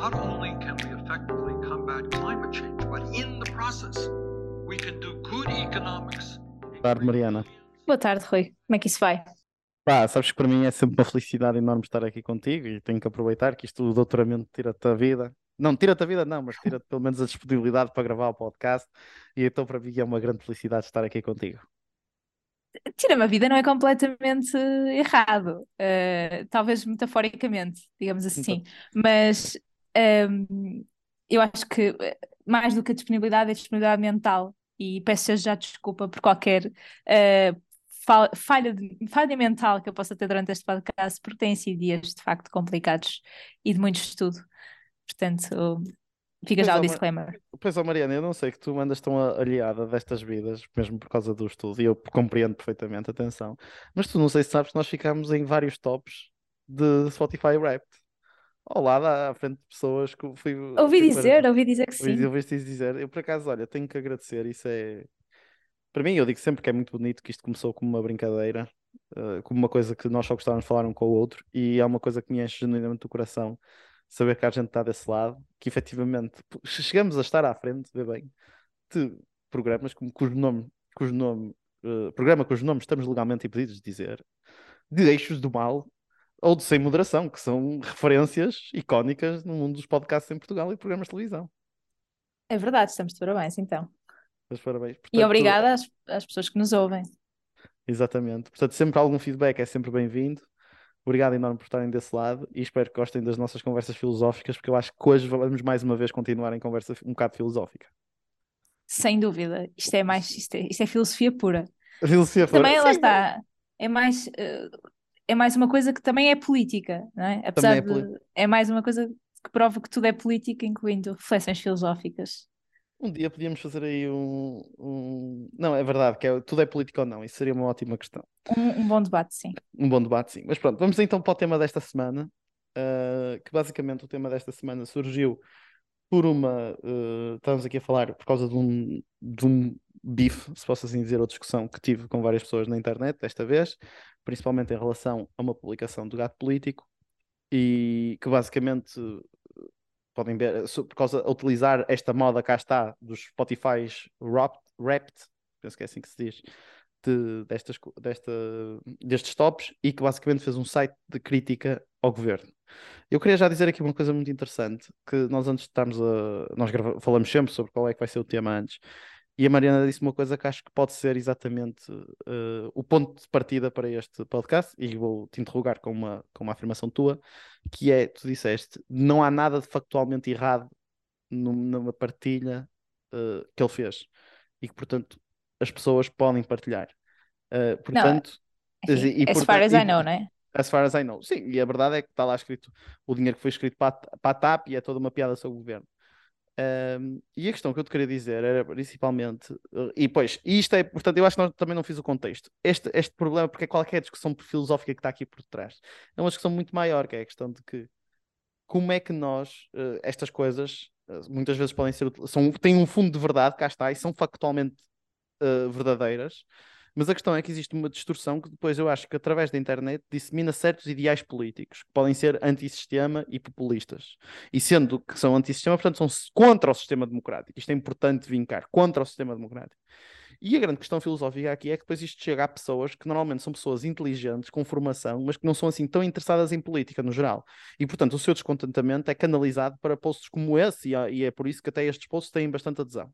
not only can we effectively combat climate change, but in the process, we can do good economics. Boa tarde, Mariana. Boa tarde, Rui. Como é que isso vai? Pá, sabes que para mim é sempre uma felicidade enorme estar aqui contigo e tenho que aproveitar que isto o doutoramento tira-te a vida. Não, tira-te a vida não, mas tira-te pelo menos a disponibilidade para gravar o podcast e então para mim é uma grande felicidade estar aqui contigo. Tira-me a vida não é completamente errado, uh, talvez metaforicamente, digamos assim, mas um, eu acho que eh, mais do que a disponibilidade é a disponibilidade mental e peço já desculpa por qualquer uh, falha, falha mental que eu possa ter durante este podcast, porque têm sido dias de facto complicados e de muito estudo. Portanto, fica já o disclaimer. Pois, ó Mariana, eu não sei que tu andas tão aliada destas vidas, mesmo por causa do estudo, e eu compreendo perfeitamente, atenção. Mas tu não sei se sabes que nós ficámos em vários tops de Spotify Wrapped. Ao lado, à frente de pessoas que fui. Ouvi dizer, ouvi dizer que sim. Ouviste dizer. Eu, por acaso, olha, tenho que agradecer, isso é para mim, eu digo sempre que é muito bonito que isto começou como uma brincadeira, uh, como uma coisa que nós só gostávamos de falar um com o outro, e é uma coisa que me enche genuinamente o coração saber que a gente está desse lado, que efetivamente chegamos a estar à frente, vê bem, de programas como, cujo nome, cujo nome uh, programa cujo nome estamos legalmente impedidos de dizer, de eixos do mal ou de sem moderação, que são referências icónicas no mundo dos podcasts em Portugal e programas de televisão. É verdade, estamos de parabéns então. Mas parabéns. Portanto, e obrigada às, às pessoas que nos ouvem. Exatamente. Portanto, sempre algum feedback é sempre bem-vindo. Obrigado enorme por estarem desse lado e espero que gostem das nossas conversas filosóficas, porque eu acho que hoje vamos mais uma vez continuar em conversa um bocado filosófica. Sem dúvida. Isto é mais isto é, isto é filosofia pura. filosofia pura. Também lá está. É mais, eh, é mais uma coisa que também é política, não é? Apesar é de. É mais uma coisa que prova que tudo é política, incluindo reflexões filosóficas. Um dia podíamos fazer aí um, um... Não, é verdade, que é, tudo é político ou não, isso seria uma ótima questão. Um, um, bom debate, sim. Um bom debate, sim. Mas pronto, vamos então para o tema desta semana, uh, que basicamente o tema desta semana surgiu por uma. Uh, estávamos aqui a falar por causa de um, de um bife, se posso assim dizer, ou discussão que tive com várias pessoas na internet desta vez, principalmente em relação a uma publicação do gato político, e que basicamente podem ver, por causa de utilizar esta moda cá está dos Spotify Wrapped, wrapped penso que é assim que se diz, de, destas, desta, destes tops e que basicamente fez um site de crítica ao governo. Eu queria já dizer aqui uma coisa muito interessante, que nós antes de estarmos a... Nós falamos sempre sobre qual é que vai ser o tema antes, e a Mariana disse uma coisa que acho que pode ser exatamente uh, o ponto de partida para este podcast, e vou te interrogar com uma, com uma afirmação tua, que é, tu disseste, não há nada de factualmente errado numa partilha uh, que ele fez, e que, portanto, as pessoas podem partilhar. Uh, portanto, não, assim, e, as portanto, far as I know, não é? As far as I know. Sim, e a verdade é que está lá escrito o dinheiro que foi escrito para, para a TAP e é toda uma piada sobre o governo. Um, e a questão que eu te queria dizer era principalmente, e pois, isto é, portanto, eu acho que nós também não fiz o contexto. Este, este problema, porque é qualquer discussão filosófica que está aqui por trás, é uma discussão muito maior, que é a questão de que como é que nós, uh, estas coisas, uh, muitas vezes podem ser, são, têm um fundo de verdade, cá está, e são factualmente uh, verdadeiras, mas a questão é que existe uma distorção que depois eu acho que através da internet dissemina certos ideais políticos que podem ser antissistema e populistas. E sendo que são antissistema, portanto, são contra o sistema democrático. Isto é importante vincar, contra o sistema democrático. E a grande questão filosófica aqui é que depois isto chega a pessoas que normalmente são pessoas inteligentes, com formação, mas que não são assim tão interessadas em política no geral. E portanto o seu descontentamento é canalizado para posts como esse, e é por isso que até estes posts têm bastante adesão.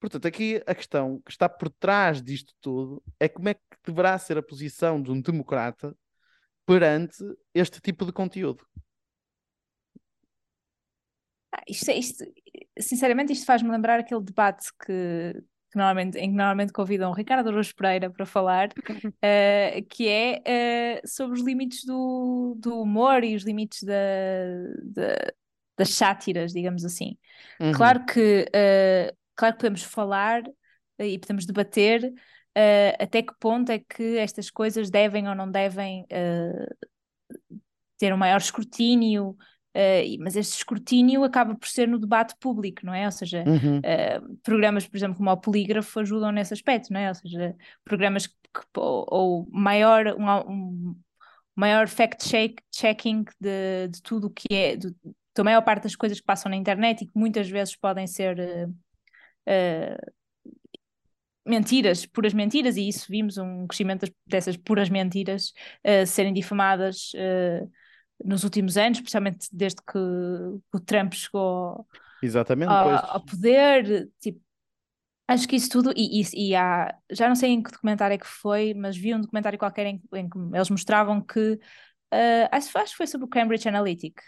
Portanto, aqui a questão que está por trás disto tudo é como é que deverá ser a posição de um democrata perante este tipo de conteúdo. Ah, isto, isto, sinceramente, isto faz-me lembrar aquele debate que, que, normalmente, em que normalmente convidam o Ricardo Aruz Pereira para falar, uh, que é uh, sobre os limites do, do humor e os limites da, da das sátiras, digamos assim. Uhum. Claro que uh, Claro que podemos falar eh, e podemos debater uh, até que ponto é que estas coisas devem ou não devem uh, ter um maior escrutínio, uh, mas este escrutínio acaba por ser no debate público, não é? Ou seja, uhum. programas, por exemplo, como o Polígrafo ajudam nesse aspecto, não é? Ou seja, programas que, ou, ou, maior, um, um maior fact-checking de, de tudo o que é, de, a maior parte das coisas que passam na internet e que muitas vezes podem ser uh, uh, mentiras, puras mentiras, e isso vimos um crescimento dessas puras mentiras uh, serem difamadas uh, nos últimos anos, especialmente desde que o Trump chegou Exatamente, ao, ao poder. Tipo, acho que isso tudo, e, e, e, há, já não sei em que documentário é que foi, mas vi um documentário qualquer em, em que eles mostravam que, uh, acho, acho que foi sobre o Cambridge Analytic,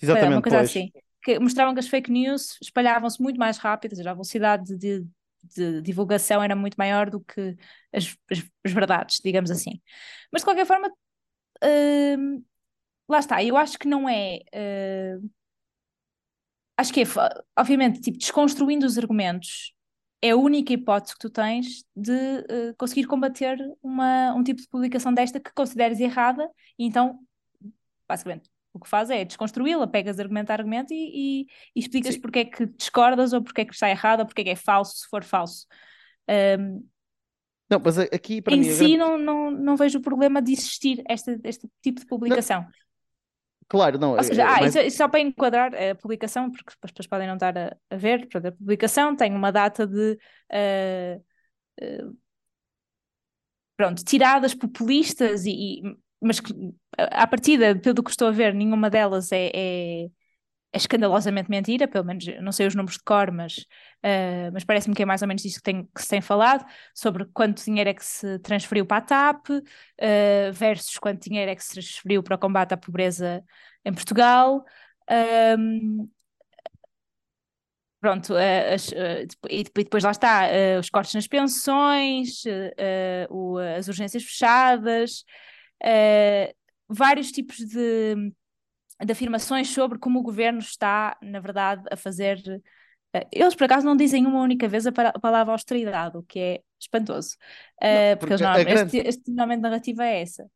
Exatamente, uma coisa pois. assim, que mostravam que as fake news espalhavam-se muito mais rápido, ou seja, a velocidade de, de divulgação era muito maior do que as, as, as verdades, digamos assim. Mas de qualquer forma, uh, lá está, eu acho que não é. Uh, acho que é, obviamente, tipo, desconstruindo os argumentos é a única hipótese que tu tens de uh, conseguir combater uma, um tipo de publicação desta que consideres errada, e então, basicamente, o que faz é desconstruí-la, pegas argumento a argumento e, e, e explicas Sim. porque é que discordas ou porque é que está errado ou porque é que é falso, se for falso. Um, não, mas aqui para em mim. si grande... não, não, não vejo o problema de existir este, este tipo de publicação. Não. Claro, não. Ou seja, é, ah, mas... isso, só para enquadrar a publicação, porque as pessoas podem não estar a, a ver, a publicação tem uma data de. Uh, uh, pronto, tiradas populistas e, e mas que, à partida, pelo que estou a ver, nenhuma delas é, é, é escandalosamente mentira, pelo menos não sei os números de cor, mas, uh, mas parece-me que é mais ou menos isso que, tem, que se tem falado, sobre quanto dinheiro é que se transferiu para a TAP uh, versus quanto dinheiro é que se transferiu para o combate à pobreza em Portugal. Um, pronto, uh, as, e depois lá está, os cortes nas pensões, as urgências fechadas, uh, vários tipos de, de afirmações sobre como o governo está, na verdade, a fazer. Uh, eles, por acaso, não dizem uma única vez a, a palavra austeridade, o que é espantoso. Uh, não, porque, porque eles, grande... este, este normalmente narrativa é essa.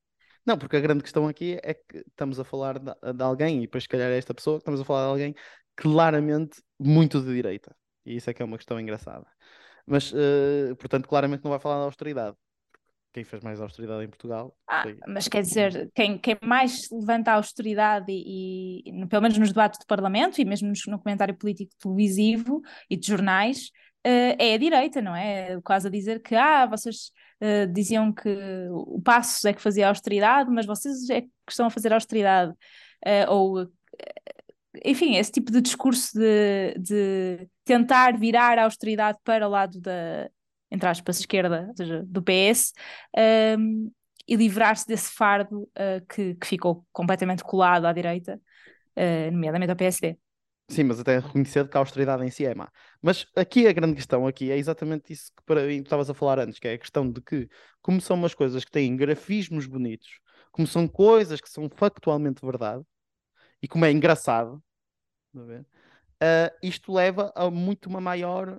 Não, porque a grande questão aqui é que estamos a falar de, de alguém, e depois, se calhar, é esta pessoa, estamos a falar de alguém claramente muito de direita. E isso é que é uma questão engraçada. Mas, uh, portanto, claramente não vai falar de austeridade quem fez mais austeridade em Portugal. Ah, foi... Mas quer dizer, quem, quem mais levanta a austeridade, e, e, pelo menos nos debates do Parlamento e mesmo no comentário político televisivo e de jornais, uh, é a direita, não é? Quase a dizer que ah, vocês uh, diziam que o Passos é que fazia austeridade, mas vocês é que estão a fazer austeridade. Uh, ou enfim, esse tipo de discurso de, de tentar virar a austeridade para o lado da, entre aspas, esquerda, ou seja, do PS, um, e livrar-se desse fardo uh, que, que, ficou completamente colado à direita, uh, nomeadamente ao PSD. Sim, mas até reconhecer que a austeridade em si é má. Mas aqui a grande questão aqui é exatamente isso que para mim estavas a falar antes, que é a questão de que, como são umas coisas que têm grafismos bonitos, como são coisas que são factualmente verdade, e como é engraçado, uh, isto leva a muito uma maior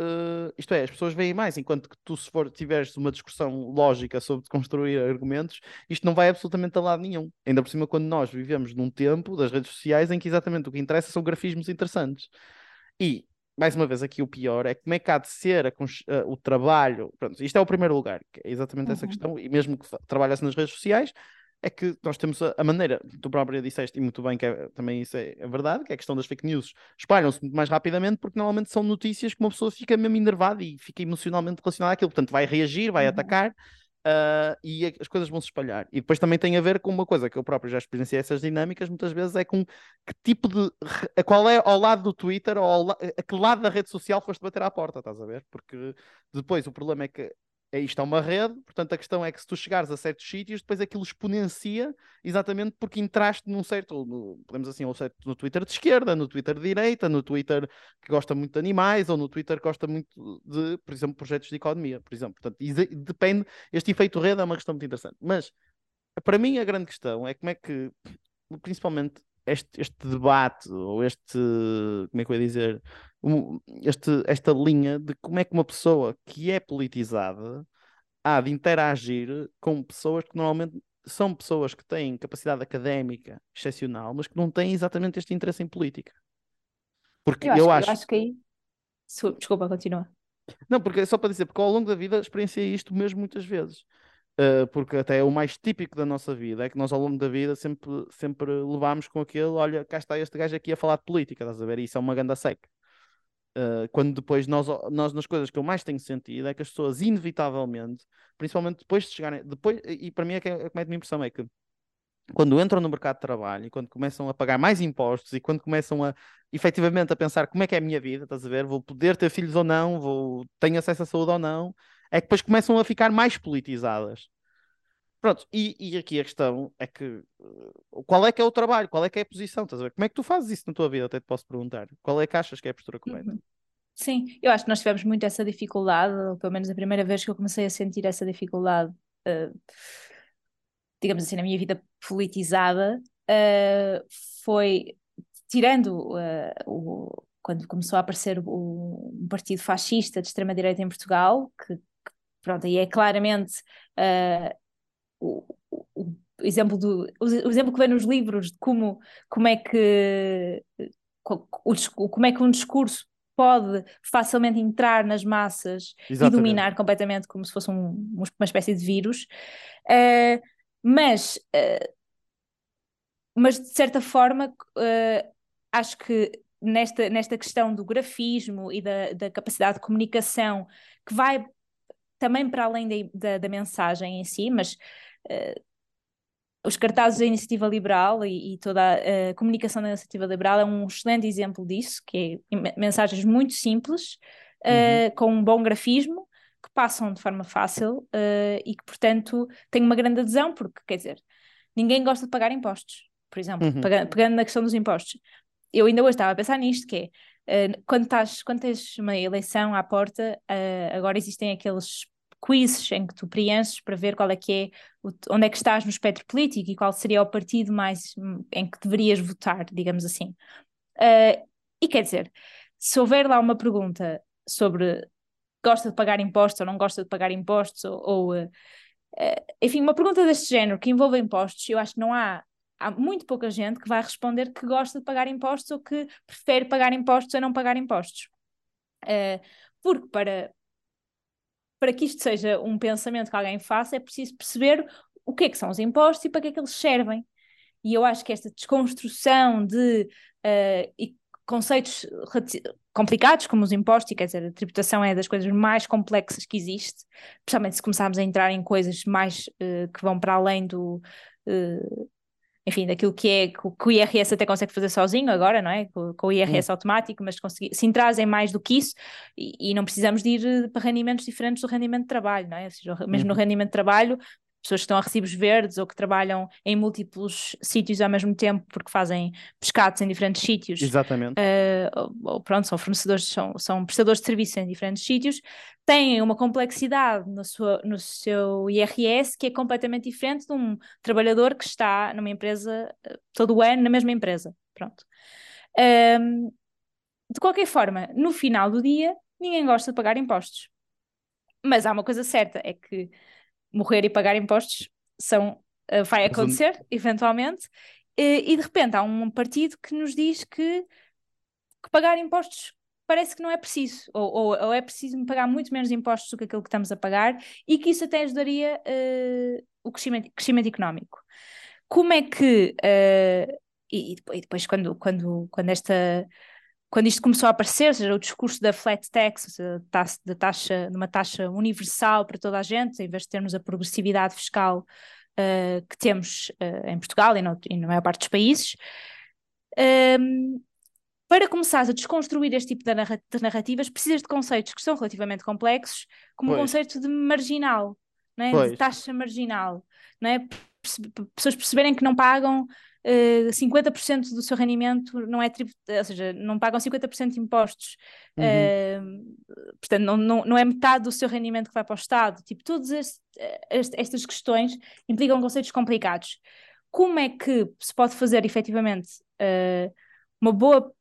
Uh, isto é, as pessoas veem mais, enquanto que tu, se for tiveres uma discussão lógica sobre construir argumentos, isto não vai absolutamente a lado nenhum. Ainda por cima, quando nós vivemos num tempo das redes sociais em que exatamente o que interessa são grafismos interessantes. E, mais uma vez, aqui o pior é como é que há de ser a, uh, o trabalho. Pronto, isto é o primeiro lugar, que é exatamente uhum. essa questão, e mesmo que trabalhasse nas redes sociais, é que nós temos a, a, maneira, tu própria disseste e muito bem que é, também isso é, é, verdade, que é a questão das fake news espalham-se muito mais rapidamente porque normalmente são notícias que uma pessoa fica mesmo enervada e fica emocionalmente relacionada àquilo, portanto vai reagir, vai uhum. atacar uh, e as coisas vão se espalhar. E depois também tem a ver com uma coisa que eu próprio já experienciei essas dinâmicas muitas vezes, é com que tipo de. qual é ao lado do Twitter ou ao, a que lado da rede social foste bater à porta, estás a ver? Porque depois o problema é que isto é uma rede, portanto a questão é que se tu chegares a certos sítios, depois aquilo exponencia exatamente porque entraste num certo, no, podemos assim, ou certo, no Twitter de esquerda, no Twitter de direita, no Twitter que gosta muito de animais, ou no Twitter que gosta muito de, por exemplo, projetos de economia, por exemplo. Portanto, depende, este efeito rede é uma questão muito interessante. Mas para mim a grande questão é como é que, principalmente este, este debate, ou este, como é que eu ia dizer, este, esta linha de como é que uma pessoa que é politizada há de interagir com pessoas que normalmente são pessoas que têm capacidade académica excepcional, mas que não têm exatamente este interesse em política. Porque eu acho, eu acho... Eu acho que aí. Desculpa, continua. Não, porque é só para dizer, porque ao longo da vida experienciei isto mesmo muitas vezes. Uh, porque até é o mais típico da nossa vida, é que nós ao longo da vida sempre, sempre levámos com aquele, olha, cá está este gajo aqui a falar de política, estás a ver? Isso é uma ganda seca. Uh, quando depois nós, nós, nas coisas que eu mais tenho sentido, é que as pessoas, inevitavelmente, principalmente depois de chegarem, depois, e para mim é que é, é, é a impressão é que quando entram no mercado de trabalho e quando começam a pagar mais impostos e quando começam a efetivamente a pensar como é que é a minha vida, estás a ver? Vou poder ter filhos ou não, vou tenho acesso à saúde ou não, é que depois começam a ficar mais politizadas. Pronto, e, e aqui a questão é que uh, qual é que é o trabalho, qual é que é a posição, estás a ver? Como é que tu fazes isso na tua vida? Até te posso perguntar. Qual é que achas que é a postura correta? Uhum. Sim, eu acho que nós tivemos muito essa dificuldade, ou pelo menos a primeira vez que eu comecei a sentir essa dificuldade, uh, digamos assim, na minha vida politizada, uh, foi tirando uh, o, quando começou a aparecer o, um partido fascista de extrema-direita em Portugal, que, pronto, aí é claramente uh, o, o, exemplo do o, exemplo que vem nos livros de como, como é que o, como é que um discurso pode facilmente entrar nas massas Exatamente. e dominar completamente como se fosse um, uma espécie de vírus. Uh, mas, uh, mas de certa forma, acho que nesta, nesta questão do grafismo e da, da capacidade de comunicação, que vai também para além da, da, da mensagem em si, mas uh, os cartazes da Iniciativa Liberal e, e, toda a, a comunicação da Iniciativa Liberal é um excelente exemplo disso, que é mensagens muito simples, uh, uhum. com um bom grafismo, que passam de forma fácil uh, e que, portanto, têm uma grande adesão, porque, quer dizer, ninguém gosta de pagar impostos, por exemplo, uhum. pegando, pegando na questão dos impostos. Eu ainda hoje estava a pensar nisto, que é, uh, quando, estás, quando tens uma eleição à porta, uh, agora existem aqueles quizzes em que tu preenches para ver qual é que é, o, onde é que estás no espectro político e qual seria o partido mais hum, em que deverias votar, digamos assim. Uh, e quer dizer, se houver lá uma pergunta sobre gosta de pagar impostos ou não gosta de pagar impostos, ou, ou uh, enfim, uma pergunta deste género que envolve impostos, eu acho que não há, há muito pouca gente que vai responder que gosta de pagar impostos ou que prefere pagar impostos a não pagar impostos. Uh, porque para, para que isto seja um pensamento que alguém faça, é preciso perceber o que é que são os impostos e para que é que eles servem. E eu acho que esta desconstrução de uh, conceitos complicados, como os impostos, e quer dizer, a tributação é das coisas mais complexas que existe, especialmente se começarmos a entrar em coisas mais uh, que vão para além do. Uh, enfim, daquilo que é que o IRS até consegue fazer sozinho agora, não é? Com, com o IRS hum. automático, mas conseguir, se trazem mais do que isso e, e, não precisamos de ir eh, para rendimentos diferentes do rendimento de trabalho, não é? Ou seja, mesmo no uhum. rendimento de trabalho, pessoas que estão a recibos verdes ou que trabalham em múltiplos sítios ao mesmo tempo porque fazem pescados em diferentes sítios. Exatamente. Uh, ou, pronto, são fornecedores, são, são prestadores de serviços em diferentes sítios, têm uma complexidade no, sua, no seu IRS que é completamente diferente de um trabalhador que está numa empresa uh, todo o ano na mesma empresa. Pronto. Um, de qualquer forma, no final do dia, ninguém gosta de pagar impostos. Mas há uma coisa certa, é que morrer e pagar impostos são, uh, vai acontecer, eventualmente, e, e, de repente há um partido que nos diz que, que pagar impostos parece que não é preciso, ou, ou, ou, é preciso pagar muito menos impostos do que aquilo que estamos a pagar, e que isso até ajudaria uh, o crescimento, crescimento económico. Como é que, uh, e, e, depois quando, quando, quando esta quando isto começou a aparecer, ou seja, o discurso da flat tax, ou seja, da taxa, de uma taxa universal para toda a gente, em vez de termos a progressividade fiscal uh, que temos uh, em Portugal e, no, e, na maior parte dos países, um, ehm, para começares a desconstruir este tipo de narrativas, precisas de conceitos que são relativamente complexos, como pois. o conceito de marginal, não é? de taxa marginal, não é? pessoas perceberem que não pagam uh, eh, 50% do seu rendimento não é tributado, ou seja, não pagam 50% de impostos, uhum. uh, portanto, não, não, não é metade do seu rendimento que vai para o Estado. Tipo, todas este, este, estas questões implicam conceitos complicados. Como é que se pode fazer efetivamente uh, uma boa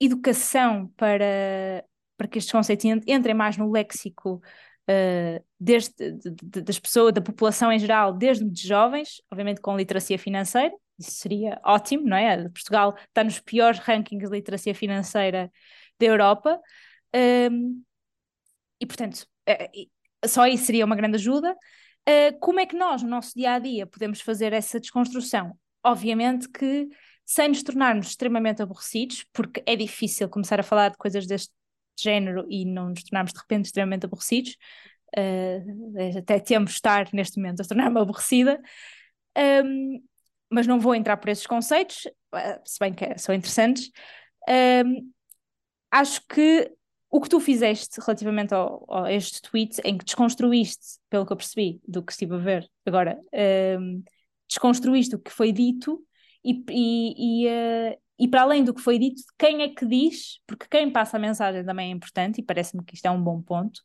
educação para, para que estes conceitos entrem mais no léxico uh, desde, de, de, das pessoas, da população em geral, desde de jovens, obviamente com literacia financeira, isso seria ótimo, não é? Portugal está nos piores rankings de literacia financeira da Europa, um, e portanto, é, só isso seria uma grande ajuda. Uh, como é que nós, no nosso dia a dia, podemos fazer essa desconstrução? Obviamente que sem nos tornarmos extremamente aborrecidos, porque é difícil começar a falar de coisas deste género e não nos tornarmos de repente extremamente aborrecidos. Uh, até temos estar neste momento a tornar-me aborrecida, um, mas não vou entrar por esses conceitos, uh, se bem que são interessantes. Um, acho que o que tu fizeste relativamente a este tweet, em que desconstruíste, pelo que eu percebi do que estive a ver agora, um, desconstruíste o que foi dito e, e, e, uh, e, para além do que foi dito, quem é que diz, porque quem passa a mensagem também é importante e parece-me que isto é um bom ponto.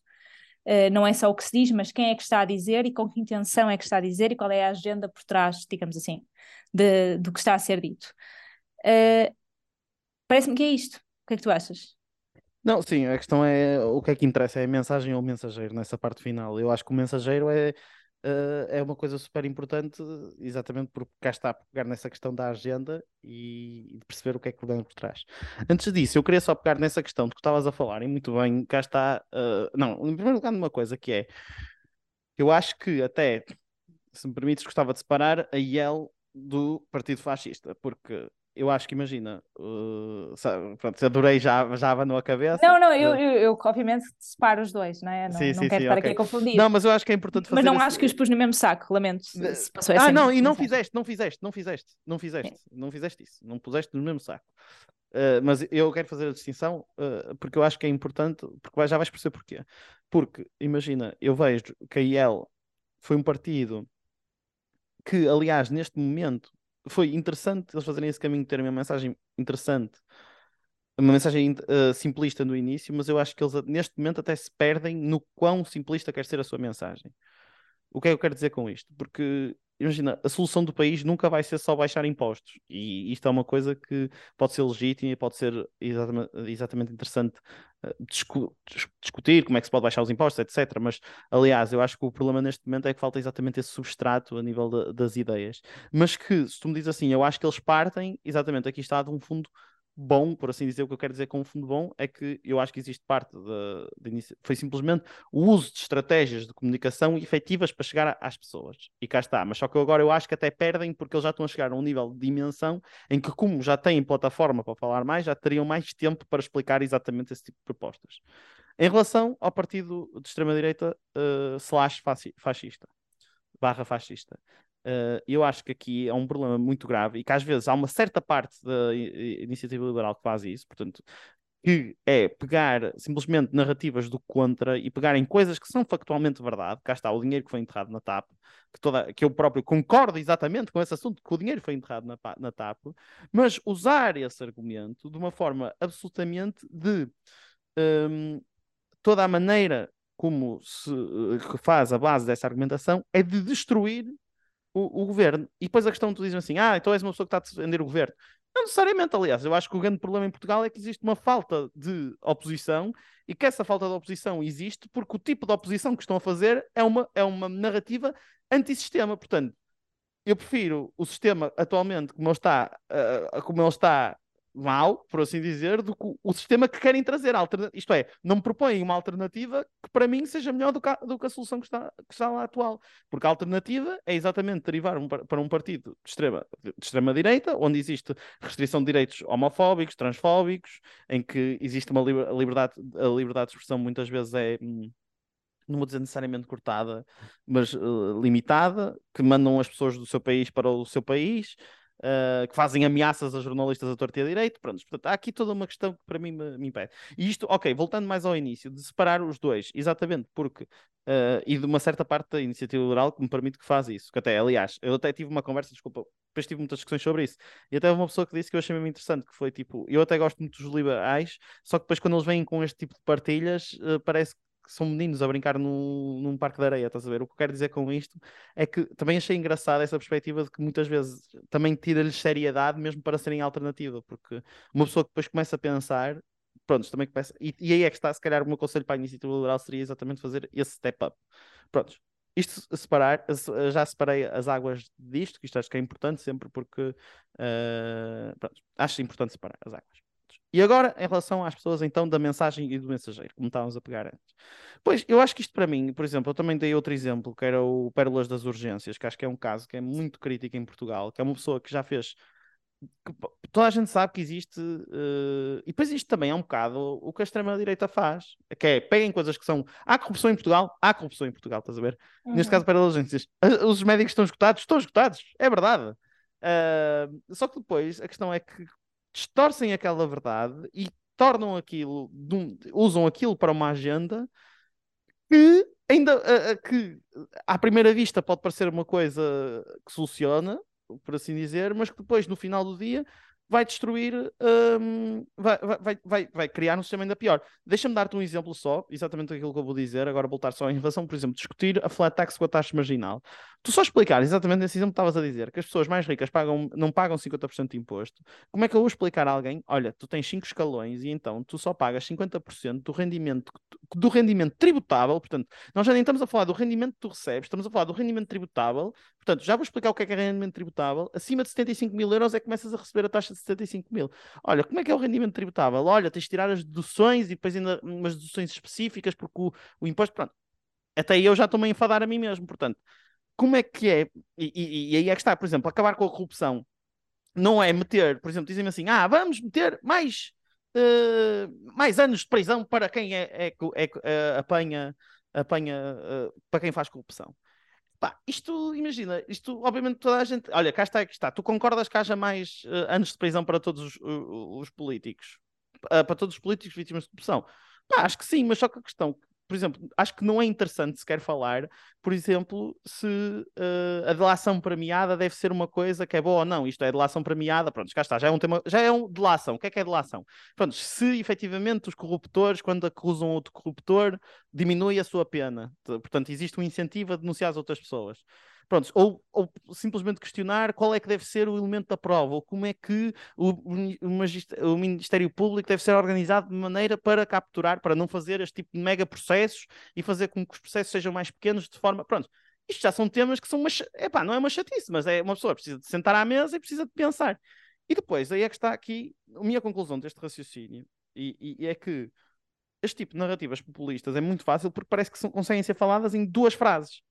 Uh, não é só o que se diz, mas quem é que está a dizer e com que intenção é que está a dizer e qual é a agenda por trás, digamos assim, de, do que está a ser dito. Uh, parece-me que é isto. O que é que tu achas? Não, sim, a questão é o que é que interessa, é a mensagem ou o mensageiro nessa parte final. Eu acho que o mensageiro é, uh, é uma coisa super importante, exatamente porque cá está a pegar nessa questão da agenda e, de perceber o que é que vem por trás. Antes disso, eu queria só pegar nessa questão de que estavas a falar, e muito bem, cá está. Uh, não, em primeiro lugar, numa coisa que é, eu acho que até, se me permites, gostava de separar a IEL do Partido Fascista, porque eu acho que imagina, uh, sabe, pronto, adorei já, já abanou a cabeça. Não, não, eu, eu, eu, obviamente separo os dois, não é? Não, sim, não sim, quero sim, estar okay. aqui a confundir. Não, mas eu acho que é importante fazer. Mas não esse... acho que os pus no mesmo saco, lamento. Se, se passou ah, não, e não fizeste, não fizeste, não fizeste, não fizeste, não fizeste isso, não puseste no mesmo saco. Uh, mas eu quero fazer a distinção uh, porque eu acho que é importante, porque já vais perceber porquê. Porque, imagina, eu vejo que a IEL foi um partido que, aliás, neste momento foi interessante eles fazerem esse caminho, terem uma mensagem interessante, uma mensagem uh, simplista no início, mas eu acho que eles neste momento até se perdem no quão simplista quer ser a sua mensagem. O que é que eu quero dizer com isto? Porque imagina, a solução do país nunca vai ser só baixar impostos. E isto é uma coisa que pode ser legítima e pode ser exatamente, exatamente interessante uh, discu discutir como é que se pode baixar os impostos, etc. Mas, aliás, eu acho que o problema neste momento é que falta exatamente esse substrato a nível de, das ideias. Mas que, se tu me dizes assim, eu acho que eles partem, exatamente, aqui está de um fundo bom, por assim dizer, o que eu quero dizer com um fundo bom é que eu acho que existe parte da, inicia... foi simplesmente o uso de estratégias de comunicação efetivas para chegar às pessoas. E cá está. Mas só que agora eu acho que até perdem porque eles já estão a chegar a um nível de dimensão em que, como já têm plataforma para falar mais, já teriam mais tempo para explicar exatamente esse tipo de propostas. Em relação ao partido de extrema-direita uh, slash fascista, barra fascista. Uh, eu acho que aqui é um problema muito grave e que às vezes há uma certa parte da iniciativa liberal que faz isso, portanto, que é pegar simplesmente narrativas do contra e pegar em coisas que são factualmente verdade. Cá está o dinheiro que foi enterrado na TAP, que, toda, que eu próprio concordo exatamente com esse assunto, que o dinheiro foi enterrado na, na TAP, mas usar esse argumento de uma forma absolutamente de um, toda a maneira como se uh, faz a base dessa argumentação é de destruir o, o, governo. E depois a questão tu dizes assim: ah, então és uma pessoa que está a defender o governo. Não necessariamente, aliás, eu acho que o grande problema em Portugal é que existe uma falta de oposição e que essa falta de oposição existe porque o tipo de oposição que estão a fazer é uma, é uma narrativa antissistema. Portanto, eu prefiro o sistema atualmente como ele está, uh, como ele está mal, por assim dizer, do que o sistema que querem trazer. Isto é, não me propõem uma alternativa que para mim seja melhor do que a, do que a solução que está, que está lá atual. Porque a alternativa é exatamente derivar um, para um partido de extrema, de extrema onde existe restrição de direitos homofóbicos, transfóbicos, em que existe uma liberdade, a liberdade de expressão muitas vezes é. Hum, não vou dizer necessariamente cortada, mas uh, limitada, que mandam as pessoas do seu país para o seu país, Uh, que fazem ameaças a jornalistas a torta e a direito. Pronto, portanto, há aqui toda uma questão que para mim me, me, impede. E isto, ok, voltando mais ao início, de separar os dois, exatamente porque, uh, e de uma certa parte da iniciativa liberal que me permite que faz isso. Que até, aliás, eu até tive uma conversa, desculpa, depois tive muitas discussões sobre isso, e até uma pessoa que disse que eu achei mesmo interessante, que foi tipo, eu até gosto muito dos liberais, só que depois quando eles vêm com este tipo de partilhas, uh, parece que são meninos a brincar num, num parque de areia, estás a ver? O que eu quero dizer com isto é que também achei engraçada essa perspectiva de que muitas vezes também tira-lhes seriedade mesmo para serem alternativa, porque uma pessoa que depois começa a pensar, pronto, também começa, e, e aí é que está, se calhar o meu conselho para a iniciativa liberal seria exatamente fazer esse step up. Pronto, isto separar, já separei as águas disto, que isto acho que é importante sempre porque uh, pronto, acho importante separar as águas. E agora, em relação às pessoas, então, da mensagem e do mensageiro, como estávamos a pegar antes. Pois, eu acho que isto para mim, por exemplo, eu também dei outro exemplo, que era o Pérolas das Urgências, que acho que é um caso que é muito crítico em Portugal, que é uma pessoa que já fez. que toda a gente sabe que existe. Uh, e depois isto também é um bocado o que a extrema-direita faz, que é peguem coisas que são. Há corrupção em Portugal? Há corrupção em Portugal, estás a ver? Uhum. Neste caso, Pérolas das Urgências. Os médicos estão esgotados? Estão esgotados, é verdade. Uh, só que depois a questão é que distorcem aquela verdade e tornam aquilo, usam aquilo para uma agenda que ainda uh, que à primeira vista pode parecer uma coisa que soluciona, por assim dizer, mas que depois no final do dia vai destruir, um, vai, vai, vai, vai criar um sistema ainda pior. Deixa-me dar-te um exemplo só, exatamente aquilo que eu vou dizer, agora voltar só em relação, por exemplo, discutir a flat tax com a taxa marginal. Tu só explicar exatamente nesse exemplo que estavas a dizer, que as pessoas mais ricas pagam, não pagam 50% de imposto, como é que eu vou explicar a alguém, olha, tu tens 5 escalões e então tu só pagas 50% do rendimento, do rendimento tributável, portanto, nós já nem estamos a falar do rendimento que tu recebes, estamos a falar do rendimento tributável, portanto, já vou explicar o que é que é rendimento tributável, acima de 75 mil euros é que começas a receber a taxa de 75 mil. Olha, como é que é o rendimento tributável? Olha, tens de tirar as deduções e depois ainda umas deduções específicas, porque o, o imposto, pronto, até eu já estou-me a enfadar a mim mesmo, portanto, como é que é? E, e, e, aí é que está, por exemplo, acabar com a corrupção não é meter, por exemplo, dizem assim, ah, vamos meter mais, uh, mais anos de prisão para quem é, é, é, é apanha, apanha uh, para quem faz corrupção. Pá, isto, imagina, isto, obviamente, toda a gente. Olha, cá está, aqui está. Tu concordas que haja mais uh, anos de prisão para todos os, uh, os políticos? Uh, para todos os políticos vítimas de corrupção? Pá, acho que sim, mas só que a questão por exemplo, acho que não é interessante sequer falar, por exemplo, se uh, a delação premiada deve ser uma coisa que é boa ou não. Isto é delação premiada, pronto, cá está, já é um tema, já é um delação. O que é que é delação? Pronto, se efetivamente os corruptores, quando acusam outro corruptor, diminui a sua pena. Portanto, existe um incentivo a denunciar as outras pessoas. Pronto, ou, ou, simplesmente questionar qual é que deve ser o elemento da prova, ou como é que o, o, Ministério Público deve ser organizado de maneira para capturar, para não fazer este tipo de mega processos e fazer com que os processos sejam mais pequenos de forma. Pronto, isto já são temas que são uma. Epá, não é uma chatice, mas é uma pessoa precisa de sentar à mesa e precisa de pensar. E depois, aí é que está aqui a minha conclusão deste raciocínio, e, e, e é que este tipo de narrativas populistas é muito fácil porque parece que são, conseguem ser faladas em duas frases.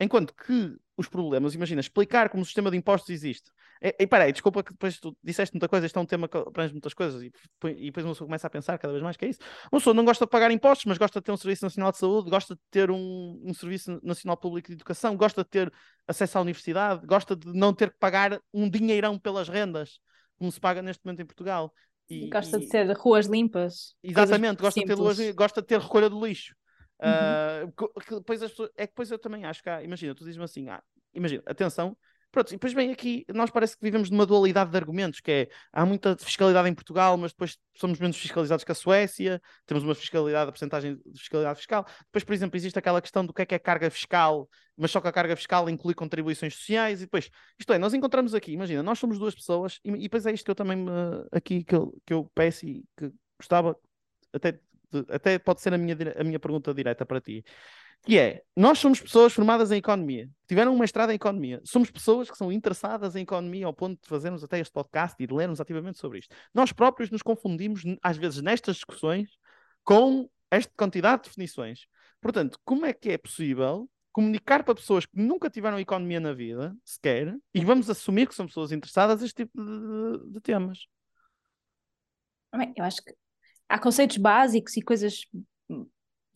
Enquanto que os problemas, imagina, explicar como o sistema de impostos existe. E, e peraí, desculpa que depois tu disseste muita coisa, isto é um tema que abrange muitas coisas e, e depois uma pessoa começa a pensar cada vez mais que é isso. Uma pessoa não gosta de pagar impostos, mas gosta de ter um Serviço Nacional de Saúde, gosta de ter um, um Serviço Nacional Público de Educação, gosta de ter acesso à universidade, gosta de não ter que pagar um dinheirão pelas rendas, como se paga neste momento em Portugal. E, gosta e... de ter ruas limpas. Exatamente, gosta de, ter ruas, gosta de ter recolha do lixo. Uhum. Uh, que, depois as pessoas, é que depois eu também acho que há, imagina, tu dizes-me assim, ah, imagina, atenção, pronto, e depois vem aqui, nós parece que vivemos numa dualidade de argumentos, que é, há muita fiscalidade em Portugal, mas depois somos menos fiscalizados que a Suécia, temos uma fiscalidade, a porcentagem de fiscalidade fiscal, depois, por exemplo, existe aquela questão do que é que é carga fiscal, mas só que a carga fiscal inclui contribuições sociais, e depois, isto é, nós encontramos aqui, imagina, nós somos duas pessoas, e, e depois é isto que eu também, uh, aqui, que eu, que eu peço e que gostava até até pode ser a minha, a minha pergunta direta para ti, que é, nós somos pessoas formadas em economia, tiveram uma estrada em economia, somos pessoas que são interessadas em economia ao ponto de fazermos até este podcast e de lermos ativamente sobre isto. Nós próprios nos confundimos, às vezes, nestas discussões, com esta quantidade de definições. Portanto, como é que é possível comunicar para pessoas que nunca tiveram economia na vida, sequer, e vamos assumir que são pessoas interessadas neste tipo de, de, de temas? Eu acho que há conceitos básicos e coisas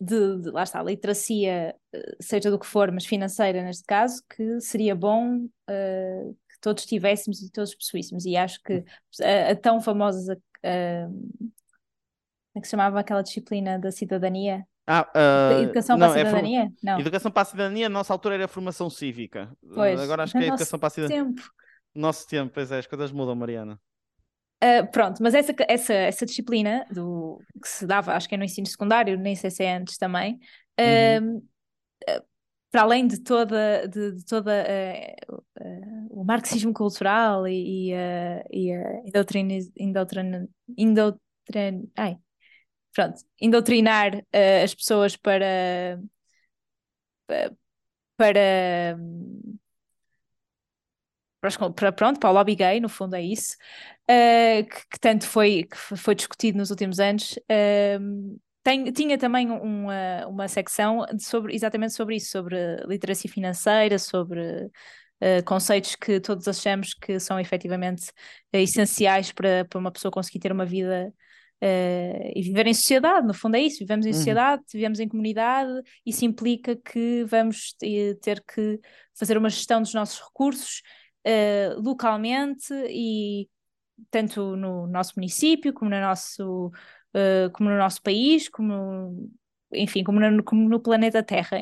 de, de, lá está, literacia, eh, seja do que for, mas financeira neste caso, que seria bom uh, que todos tivéssemos e todos possuíssemos. E acho que a, a tão famosa. Uh, como é que se chamava aquela disciplina da cidadania? Ah, uh, educação não, para a é cidadania? É não. Educação para a cidadania, nossa altura era formação cívica. Pois, Agora acho que é educação para a cidadania. Tempo. Nosso tempo, pois é, as coisas mudam, Mariana. Uh, pronto, mas essa, essa, essa disciplina do, que se dava, acho que é no ensino secundário, nem sei se é antes também, uhum. uh, para além de toda, de, de toda uh, o marxismo cultural e, e, a indoutrina, indoutrina, indoutrina, ai, pronto, indoutrinar as pessoas para, para, para para, para, pronto, para o lobby gay, no fundo é isso, uh, que, que, tanto foi, que foi discutido nos últimos anos. Uh, tem, tinha também uma, uma secção sobre, exatamente sobre isso, sobre literacia financeira, sobre uh, conceitos que todos achamos que são efetivamente essenciais para, para uma pessoa conseguir ter uma vida Uh, e viver em sociedade, no fundo é isso, vivemos em uhum. sociedade, uhum. vivemos em comunidade, isso implica que vamos ter que fazer uma gestão dos nossos recursos uh, localmente e tanto no nosso município como no nosso, uh, como no nosso país, como enfim, como no, como no planeta Terra.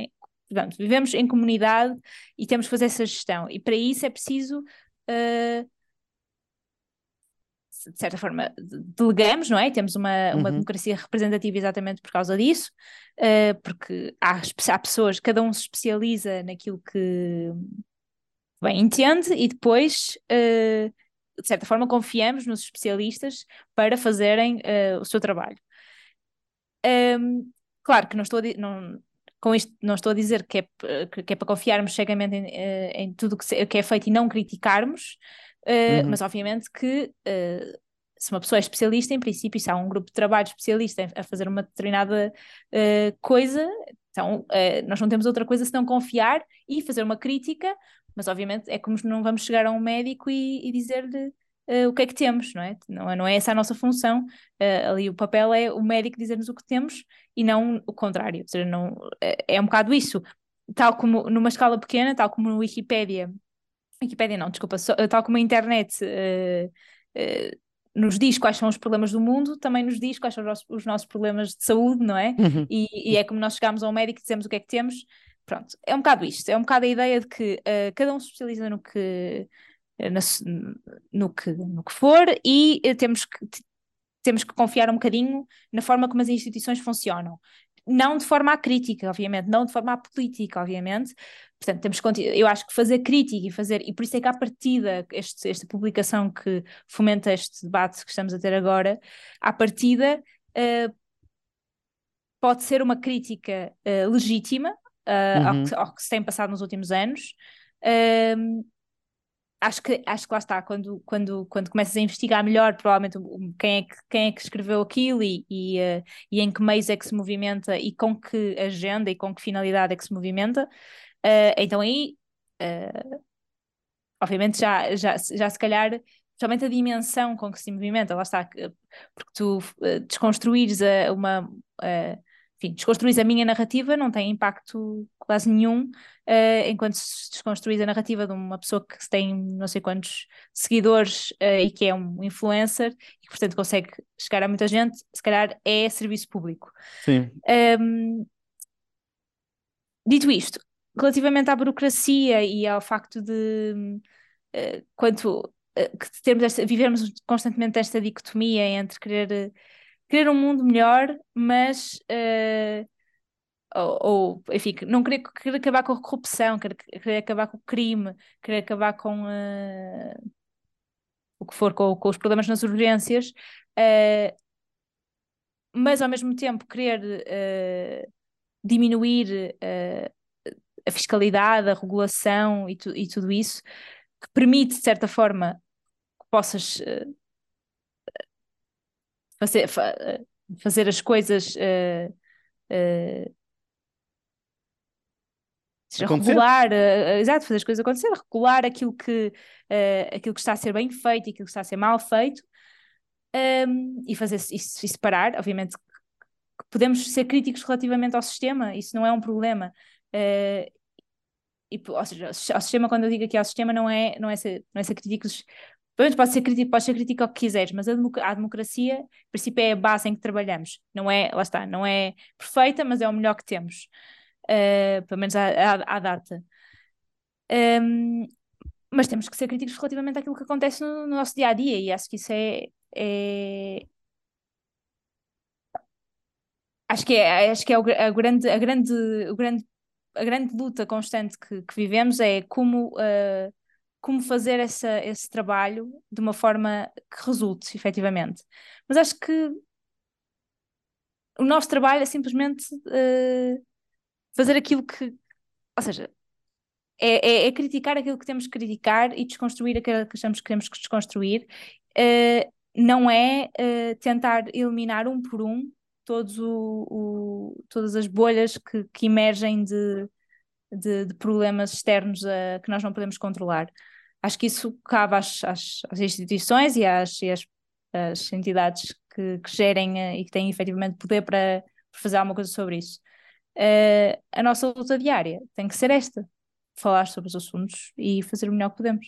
Portanto, vivemos em comunidade e temos que fazer essa gestão. E para isso é preciso uh, de certa forma, delegamos, não é? Temos uma, uma uhum. democracia representativa exatamente por causa disso, uh, porque há, há pessoas, cada um se especializa naquilo que bem entende e depois, uh, de certa forma, confiamos nos especialistas para fazerem uh, o seu trabalho. Um, claro que não estou a, não, com isto não estou a dizer que é, que é para confiarmos cegamente em, em tudo que, que, é feito e não criticarmos, Uh, uhum. Mas obviamente que uh, se uma pessoa é especialista, em princípio, se há um grupo de trabalho especialista a fazer uma determinada uh, coisa, então nós não temos outra coisa senão confiar e fazer uma crítica, mas obviamente é como não vamos chegar a um médico e, e dizer-lhe o que é que temos, não é? Não, é, não é essa a nossa função. ali o papel é o médico dizer-nos o que temos e não o contrário. Ou seja, não, é, é um bocado isso. Tal como numa escala pequena, tal como no Wikipédia Wikipédia não, desculpa, só, tal como a internet uh, uh, nos diz quais são os problemas do mundo, também nos diz quais são os, os nossos problemas de saúde, não é? Uhum. E, e, é como nós chegamos ao médico e dizemos o que é que temos. Pronto, é um bocado isto, é um bocado a ideia de que uh, cada um se especializa no que, na, no que, no que for e temos que, temos que confiar um bocadinho na forma como as instituições funcionam não de forma à crítica, obviamente, não de forma à política, obviamente. Portanto, temos que, eu acho que fazer crítica e fazer, e por isso é que à partida, este, esta publicação que fomenta este debate que estamos a ter agora, à partida uh, pode ser uma crítica uh, legítima uh, uhum. ao, que, ao, que, se tem passado nos últimos anos. Uh, acho que, acho que lá está, quando, quando, quando começas a investigar melhor, provavelmente quem é que, quem é que escreveu aquilo e, e, uh, e em que meios é que se movimenta e com que agenda e com que finalidade é que se movimenta, uh, então aí, uh, obviamente, já, já, já se calhar, principalmente a dimensão com que se movimenta, lá está, porque tu desconstruires a, uma enfim, desconstruís a minha narrativa não tem impacto quase nenhum, uh, enquanto se desconstruís a narrativa de uma pessoa que tem não sei quantos seguidores uh, e que é um influencer e que, portanto, consegue chegar a muita gente, se calhar é serviço público. Sim. Um, dito isto, relativamente à burocracia e ao facto de uh, quanto que termos esta, vivermos constantemente esta dicotomia entre querer querer um mundo melhor, mas uh, ou, ou, enfim, não querer, querer acabar com a corrupção, querer, querer acabar com o crime, querer acabar com uh, o que for, com, com, os problemas nas urgências, uh, mas ao mesmo tempo querer diminuir a fiscalidade, a regulação e, tu, e, tudo isso, que permite, de certa forma, que possas fazer, fazer as coisas uh, uh, seja, regular, uh, exato, fazer as coisas acontecer, regular aquilo que, aquilo que está a ser bem feito e aquilo que está a ser mal feito um, ehm, e fazer isso e separar, obviamente podemos ser críticos relativamente ao sistema, isso não é um problema. Uh, e, ou seja, ao sistema, quando eu digo aqui ao sistema, não é, não é, ser, não é ser críticos Pronto, pode ser crítico, pode ser crítico ao que quiseres, mas a, a democracia, em princípio, é a base em que trabalhamos. Não é, lá está, não é perfeita, mas é o melhor que temos, uh, pelo menos à, à, à data. Um, mas temos que ser críticos relativamente àquilo que acontece no, no nosso dia a dia, e acho que isso é, é... Acho que é, acho que é o, a grande, a grande, o grande, a grande luta constante que, que vivemos é como uh, como fazer essa, esse trabalho de uma forma que resulte, efetivamente. Mas acho que o nosso trabalho é simplesmente uh, fazer aquilo que. Ou seja, é, é, é, criticar aquilo que temos que criticar e desconstruir aquilo que achamos que temos que desconstruir. Uh, não é uh, tentar eliminar um por um todos o, o, todas as bolhas que, que emergem de, de, de, problemas externos que nós não podemos controlar. Acho que isso cabe às, às, às instituições e às, e às, às entidades que, que, gerem uh, e que têm efetivamente poder para, fazer alguma coisa sobre isso. Uh, a nossa luta diária tem que ser esta: falar sobre os assuntos e fazer o melhor que podemos.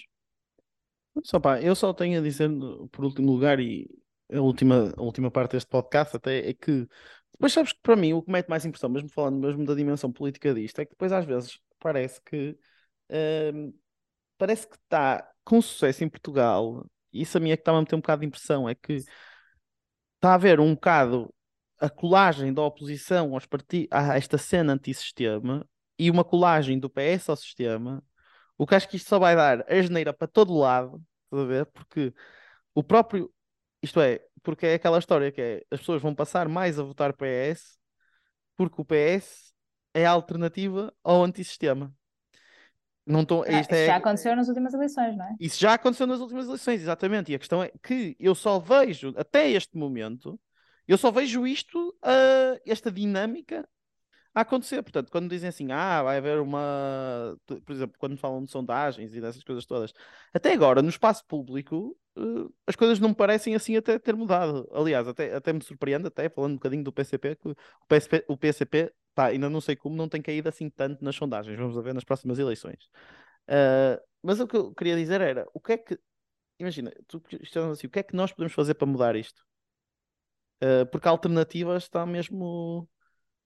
Só pá, eu só tenho a dizer, por último lugar, e a última, a última parte deste podcast até é que depois sabes que para mim o que mete mais impressão, mesmo falando mesmo da dimensão política disto, é que depois às vezes parece que hum, parece que está com sucesso em Portugal, isso a mim é que está a meter um bocado de impressão, é que está a haver um bocado a colagem da oposição aos part... a esta cena antissistema e uma colagem do PS ao sistema, o que acho que isto só vai dar asneira para todo lado, a ver? Porque o próprio, isto é, porque é aquela história que é as pessoas vão passar mais a votar PS porque o PS é a alternativa ao antissistema. Não tô, ah, isto é... já aconteceu nas últimas eleições, não é? Isso já aconteceu nas últimas eleições, exatamente. E a questão é que eu só vejo, até este momento, eu só vejo isto, uh, esta dinâmica a acontecer. Portanto, quando dizem assim, ah, vai haver uma. Por exemplo, quando falam de sondagens e dessas coisas todas, até agora, no espaço público, uh, as coisas não me parecem assim até ter mudado. Aliás, até, até me surpreende, até falando um bocadinho do PCP, que o PCP, o PCP ainda não sei como, não tem caído assim tanto nas sondagens. Vamos ver nas próximas eleições. Uh, mas o que eu queria dizer era, o que é que. Imagina, tu assim, o que é que nós podemos fazer para mudar isto? Uh, porque a alternativa está mesmo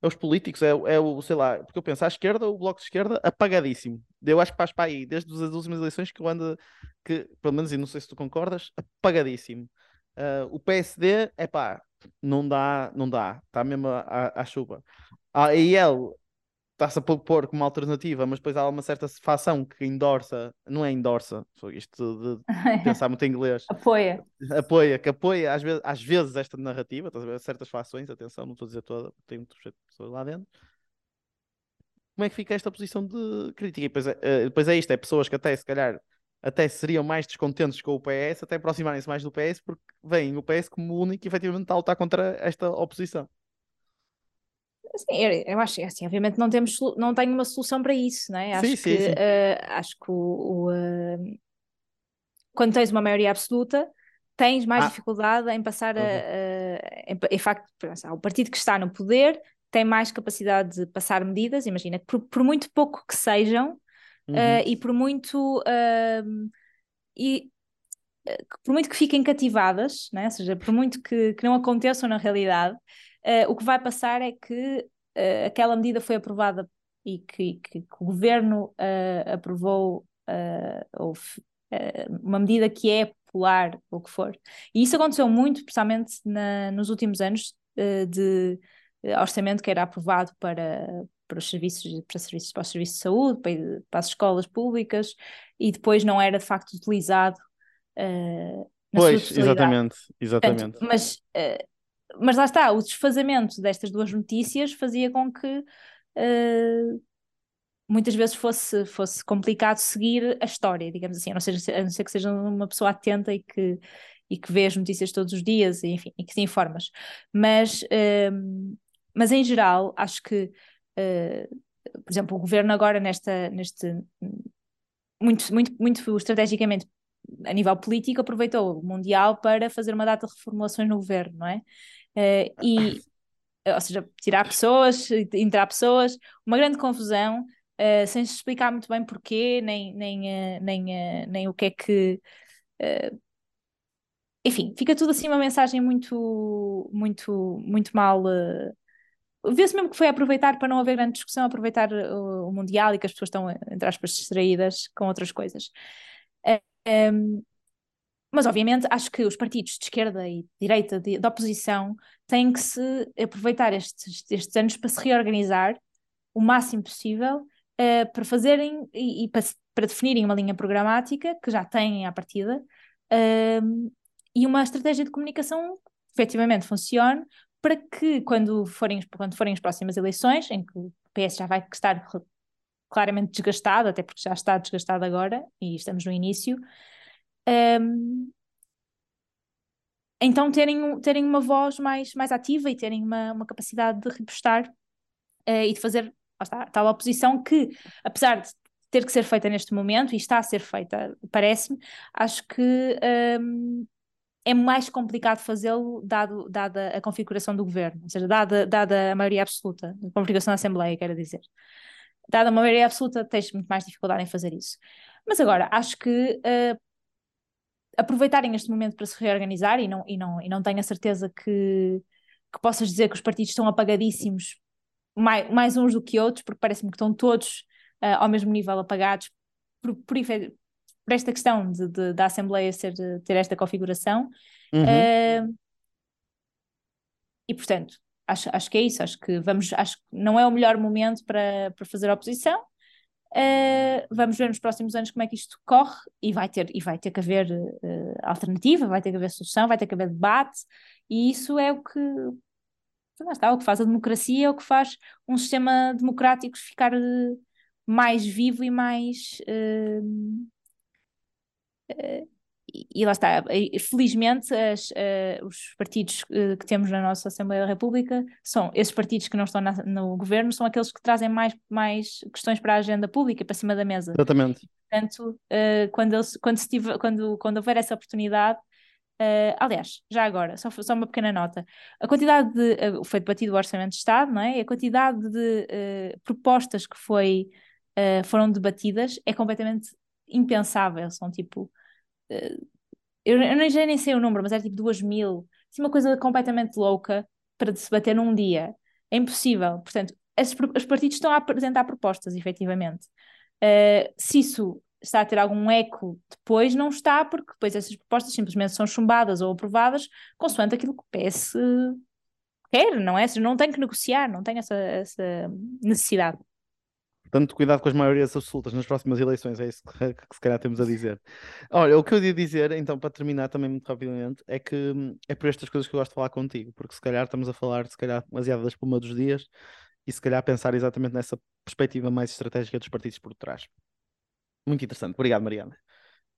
é os políticos, é, é o, sei lá, porque eu penso, à esquerda, o bloco de esquerda apagadíssimo. Eu acho que faz para aí, desde as últimas eleições que eu ando, que, pelo menos, e não sei se tu concordas, apagadíssimo. Uh, o PSD, é pá, não dá, não dá, está mesmo à, à chuva. A EL está-se a pôr como alternativa, mas depois há uma certa facção que endorça, não é endorça, isto de pensar muito em inglês. apoia. Apoia, que apoia às vezes, às vezes esta narrativa, certas fações, atenção, não estou a dizer toda, tem muitas pessoas lá dentro. Como é que fica esta posição de crítica? E depois é, eh, depois é isto, é pessoas que até se calhar até seriam mais descontentes com o PS, até aproximarem-se mais do PS, porque veem o PS como o único que efetivamente está a lutar contra esta oposição. Assim, eu, eu acho que assim, obviamente não temos não tenho uma solução para isso, não é? Acho sim, que sim, sim. Uh, acho que o, o uh, quando tens uma maioria absoluta tens mais ah. dificuldade em passar uhum. a, a, em, em facto o partido que está no poder tem mais capacidade de passar medidas, imagina, por, por muito pouco que sejam uhum. uh, e por muito e por muito que fiquem cativadas, né? ou seja, por muito que, que não aconteçam na realidade, Uh, o que vai passar é que uh, aquela medida foi aprovada e que, que, que o governo uh, aprovou ou, uma medida que é popular, ou o que for. E isso aconteceu muito, especialmente na, nos últimos anos, de orçamento que era aprovado para, para os serviços, para, serviços, para os serviços de saúde, para, para as escolas públicas, e depois não era de facto utilizado. Uh, pois, exatamente, exatamente. Portanto, mas uh, mas lá está, o desfazamento destas duas notícias fazia com que uh, muitas vezes fosse, fosse complicado seguir a história, digamos assim, a não, ser, a não ser que seja uma pessoa atenta e que, e que vê as notícias todos os dias, e, enfim, e que te informas. Mas, uh, mas em geral, acho que, uh, por exemplo, o governo agora nesta, neste muito, muito, muito estrategicamente a nível político aproveitou o Mundial para fazer uma data de reformulações no governo, não é? Uh, e, ou seja, tirar pessoas, entrar pessoas, uma grande confusão, uh, sem se explicar muito bem porquê, nem, nem, uh, nem, nem o que é que. enfim, fica tudo assim uma mensagem muito, muito, muito mal. Vê-se mesmo que foi aproveitar para não haver grande discussão, aproveitar o, o Mundial e que as pessoas estão, entre aspas, distraídas com outras coisas. Um, mas, obviamente, acho que os partidos de esquerda e de direita, de, de oposição, têm que se aproveitar estes, estes anos para se reorganizar o máximo possível uh, para fazerem e, e para, para, definirem uma linha programática que já têm à partida uh, e uma estratégia de comunicação que efetivamente funcione para que quando forem, quando forem as próximas eleições, em que o PS já vai estar claramente desgastado, até porque já está desgastado agora e estamos no início. Um, então terem, terem uma voz mais, mais ativa e terem uma, uma capacidade de repostar uh, e de fazer está, tal oposição que, apesar de ter que ser feita neste momento, e está a ser feita, parece-me, acho que um, é mais complicado fazê-lo dado, dada a configuração do governo, ou seja, dada, dada a maioria absoluta, a configuração da Assembleia, quero dizer. Dada a maioria absoluta, tens muito mais dificuldade em fazer isso. Mas agora, acho que uh, aproveitarem este momento para se reorganizar, e não, e não, e não tenho a certeza que, que possas dizer que os partidos estão apagadíssimos, mais, mais uns do que outros, porque parece-me que estão todos uh, ao mesmo nível apagados por, por, por esta questão de, de, da Assembleia ser, ter esta configuração. Uhum. Uh, e portanto, acho, acho que é isso. Acho que vamos, acho que não é o melhor momento para, para fazer oposição. Uh, vamos ver nos próximos anos como é que isto corre e vai ter, e vai ter que haver uh, alternativa, vai ter que haver solução, vai ter que haver debate, e isso é o que está, o que faz a democracia, é o que faz um sistema democrático ficar uh, mais vivo e mais Uh, e lá está, felizmente as, uh, os partidos uh, que temos na nossa Assembleia da República são esses partidos que não estão na, no governo, são aqueles que trazem mais, mais questões para a agenda pública, para cima da mesa. Exatamente. Portanto, uh, quando, eles, quando, se tiver, quando, quando houver essa oportunidade, aliás, já agora, só, só uma pequena nota, a quantidade de, foi debatido o Orçamento de Estado, não é? A quantidade de propostas que foi, foram debatidas é completamente impensável, são tipo eu, eu já nem sei o número, mas era tipo duas mil, assim, uma coisa completamente louca para se bater num dia. É impossível. Portanto, as, os partidos estão a apresentar propostas, efetivamente. Uh, se isso está a ter algum eco depois, não está, porque depois essas propostas simplesmente são chumbadas ou aprovadas consoante aquilo que o PS quer, não é? Não tem que negociar, não tem essa, essa necessidade. Portanto, cuidado com as maiorias absolutas nas próximas eleições, é isso que, que, se calhar temos a dizer. Olha, o que eu ia dizer, então, para terminar também muito rapidamente, é que hum, é por estas coisas que eu gosto de falar contigo, porque se calhar estamos a falar, se calhar, demasiado da espuma dos dias e se calhar pensar exatamente nessa perspectiva mais estratégica dos partidos por trás. Muito interessante. Obrigado, Mariana.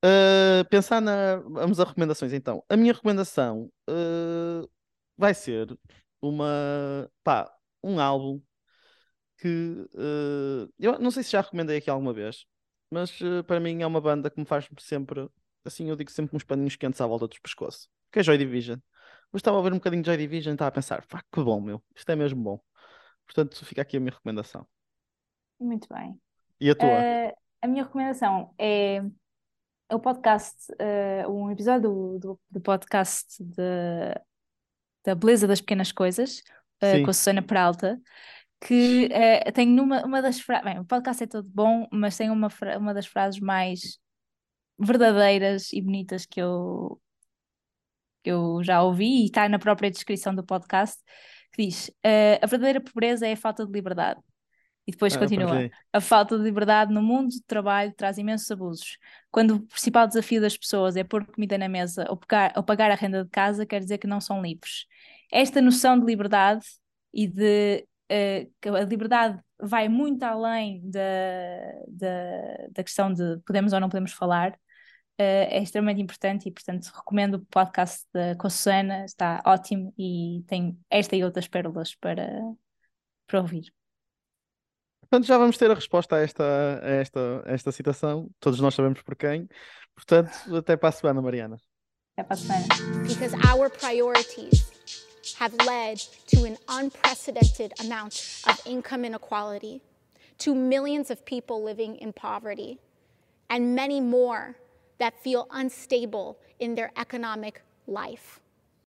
Uh, pensar na. Vamos a recomendações então. A minha recomendação uh, vai ser uma. pá, um álbum que uh, eu não sei se já recomendei aqui alguma vez, mas uh, para mim é uma banda que me faz sempre, assim eu digo sempre uns paninhos quentes à volta dos pescoços, que é Joy Division. Eu estava a ver um bocadinho de Joy Division e estava a pensar, pá, que bom, meu, isto é mesmo bom. Portanto, fica aqui a minha recomendação. Muito bem. E a tua? Uh, a minha recomendação é o podcast, um episódio do, do, do podcast de, da Beleza das Pequenas Coisas, com a Susana Peralta, que uh, tem numa uma das frases. Bem, o podcast é todo bom, mas tem uma, uma das frases mais verdadeiras e bonitas que eu, que eu já ouvi e está na própria descrição do podcast, que diz: uh, A verdadeira pobreza é a falta de liberdade. E depois ah, continua: A falta de liberdade no mundo do trabalho traz imensos abusos. Quando o principal desafio das pessoas é pôr comida na mesa ou, pegar, ou pagar a renda de casa, quer dizer que não são livres. Esta noção de liberdade e de que a liberdade vai muito além da, da, da questão de podemos ou não podemos falar, uh, é extremamente importante e, portanto, recomendo o podcast da, com a Susana, está ótimo e tem esta e outras pérolas para, para ouvir. Portanto, já vamos ter a resposta a esta, a esta, a esta citação. Todos nós sabemos por quem. Portanto, até para a semana, Mariana. Até para a semana. Because our priorities have led to an unprecedented amount of income inequality, to millions of people living in poverty, and many more that feel unstable in their economic life.